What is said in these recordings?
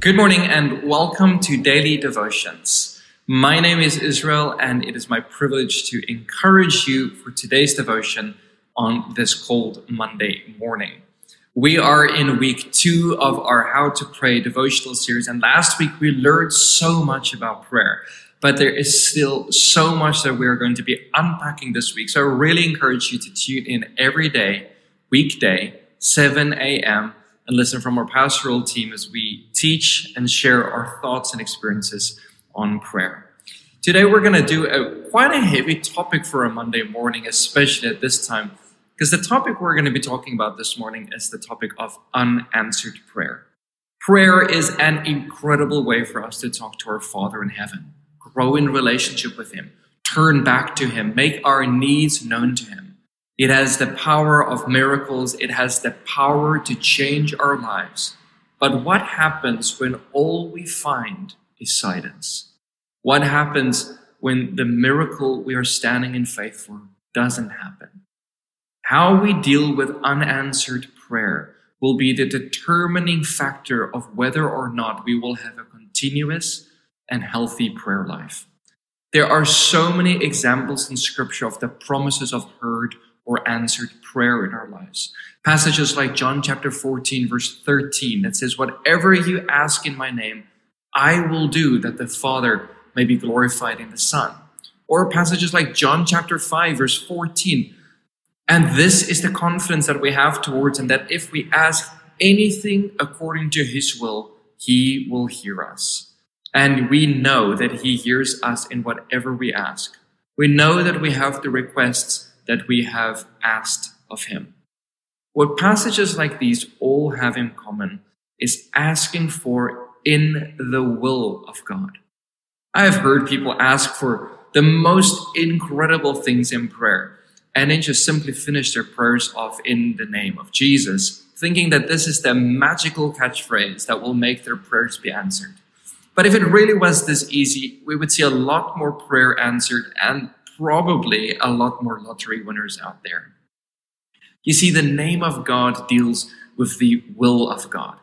Good morning and welcome to Daily Devotions. My name is Israel and it is my privilege to encourage you for today's devotion on this cold Monday morning. We are in week two of our How to Pray devotional series and last week we learned so much about prayer, but there is still so much that we are going to be unpacking this week. So I really encourage you to tune in every day, weekday, 7 a.m and listen from our pastoral team as we teach and share our thoughts and experiences on prayer. Today, we're going to do a quite a heavy topic for a Monday morning, especially at this time, because the topic we're going to be talking about this morning is the topic of unanswered prayer. Prayer is an incredible way for us to talk to our Father in heaven, grow in relationship with Him, turn back to Him, make our needs known to Him. It has the power of miracles. It has the power to change our lives. But what happens when all we find is silence? What happens when the miracle we are standing in faith for doesn't happen? How we deal with unanswered prayer will be the determining factor of whether or not we will have a continuous and healthy prayer life. There are so many examples in scripture of the promises of heard or answered prayer in our lives. Passages like John chapter 14, verse 13, that says, Whatever you ask in my name, I will do that the Father may be glorified in the Son. Or passages like John chapter 5, verse 14. And this is the confidence that we have towards Him that if we ask anything according to His will, He will hear us. And we know that He hears us in whatever we ask. We know that we have the requests that we have asked of him. What passages like these all have in common is asking for in the will of God. I have heard people ask for the most incredible things in prayer and then just simply finish their prayers off in the name of Jesus, thinking that this is the magical catchphrase that will make their prayers be answered. But if it really was this easy, we would see a lot more prayer answered and probably a lot more lottery winners out there. You see, the name of God deals with the will of God.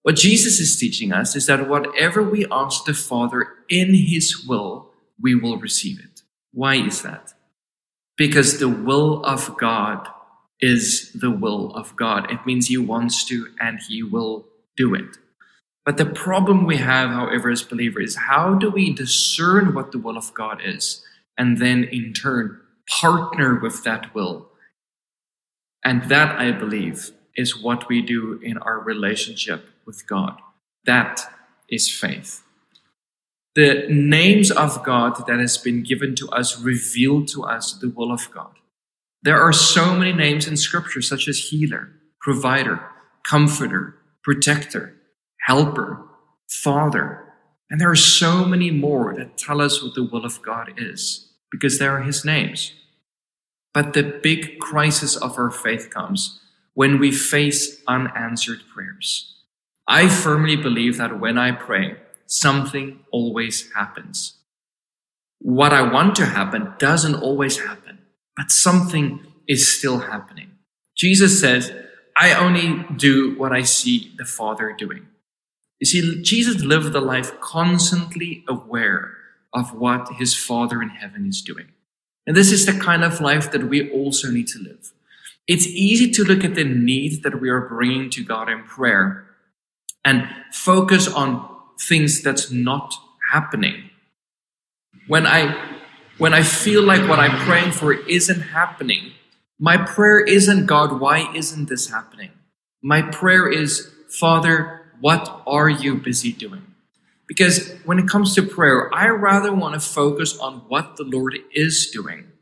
What Jesus is teaching us is that whatever we ask the Father in His will, we will receive it. Why is that? Because the will of God is the will of God. It means He wants to and He will do it. But the problem we have, however, as believers, is how do we discern what the will of God is? and then in turn partner with that will. And that, I believe, is what we do in our relationship with God. That is faith. The names of God that has been given to us reveal to us the will of God. There are so many names in scripture, such as healer, provider, comforter, protector, helper, father. And there are so many more that tell us what the will of God is because they are his names. But the big crisis of our faith comes when we face unanswered prayers. I firmly believe that when I pray, something always happens. What I want to happen doesn't always happen, but something is still happening. Jesus says, I only do what I see the Father doing. You see, Jesus lived a life constantly aware of what his Father in heaven is doing. And this is the kind of life that we also need to live. It's easy to look at the need that we are bringing to God in prayer and focus on things that's not happening. When I when I feel like what I'm praying for isn't happening, my prayer isn't God, why isn't this happening? My prayer is, Father, what are you busy doing? Because when it comes to prayer, I rather want to focus on what the Lord is doing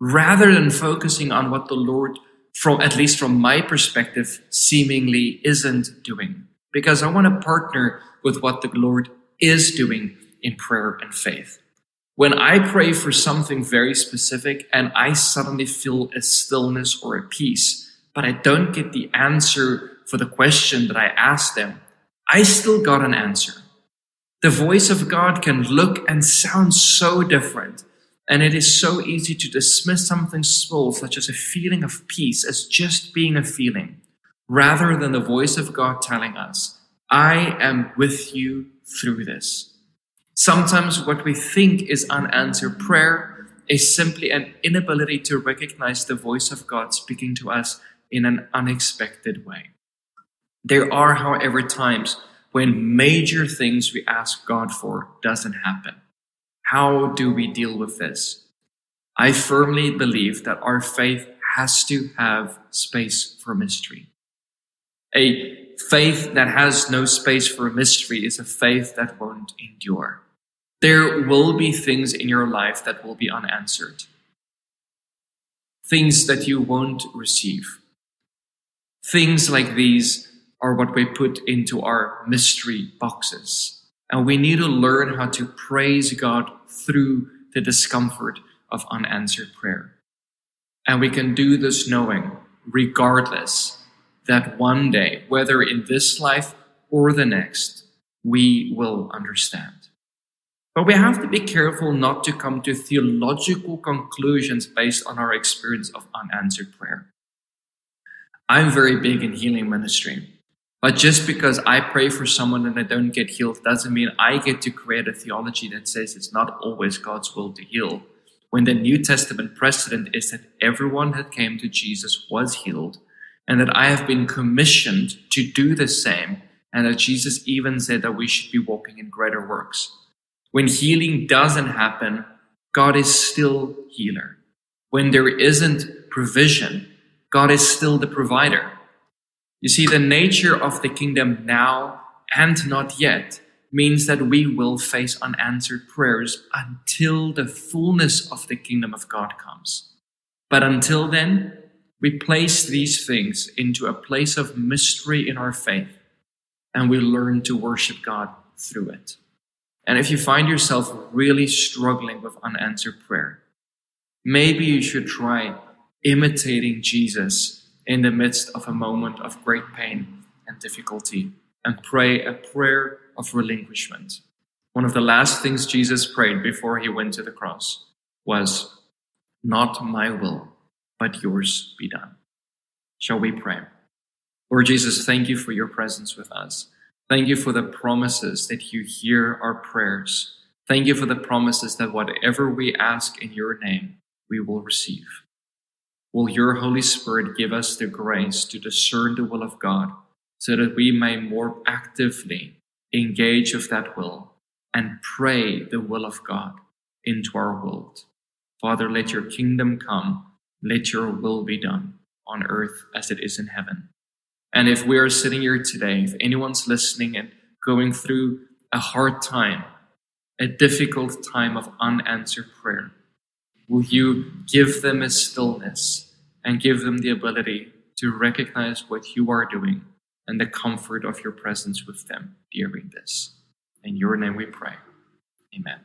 rather than focusing on what the Lord, from at least from my perspective, seemingly isn't doing. Because I want to partner with what the Lord is doing in prayer and faith. When I pray for something very specific and I suddenly feel a stillness or a peace, but I don't get the answer for the question that I asked them, I still got an answer. The voice of God can look and sound so different. And it is so easy to dismiss something small, such as a feeling of peace, as just being a feeling, rather than the voice of God telling us, I am with you through this. Sometimes what we think is unanswered prayer is simply an inability to recognize the voice of God speaking to us in an unexpected way. There are, however, times when major things we ask God for doesn't happen. How do we deal with this? I firmly believe that our faith has to have space for mystery. A faith that has no space for mystery is a faith that won't endure. There will be things in your life that will be unanswered, things that you won't receive. Things like these are what we put into our mystery boxes. And we need to learn how to praise God through the discomfort of unanswered prayer. And we can do this knowing, regardless, that one day, whether in this life or the next, we will understand. But we have to be careful not to come to theological conclusions based on our experience of unanswered prayer. I'm very big in healing ministry. But just because I pray for someone and I don't get healed doesn't mean I get to create a theology that says it's not always God's will to heal. When the New Testament precedent is that everyone that came to Jesus was healed and that I have been commissioned to do the same and that Jesus even said that we should be walking in greater works. When healing doesn't happen, God is still healer. When there isn't provision, God is still the provider. You see, the nature of the kingdom now and not yet means that we will face unanswered prayers until the fullness of the kingdom of God comes. But until then, we place these things into a place of mystery in our faith and we learn to worship God through it. And if you find yourself really struggling with unanswered prayer, maybe you should try imitating Jesus in the midst of a moment of great pain and difficulty and pray a prayer of relinquishment. One of the last things Jesus prayed before he went to the cross was, Not my will, but yours be done. Shall we pray? Lord Jesus, thank you for your presence with us. Thank you for the promises that you hear our prayers. Thank you for the promises that whatever we ask in your name, we will receive. Will your Holy Spirit give us the grace to discern the will of God so that we may more actively engage with that will and pray the will of God into our world? Father, let your kingdom come, let your will be done on earth as it is in heaven. And if we are sitting here today, if anyone's listening and going through a hard time, a difficult time of unanswered prayer, will you give them a stillness and give them the ability to recognize what you are doing and the comfort of your presence with them during this. In your name we pray. Amen.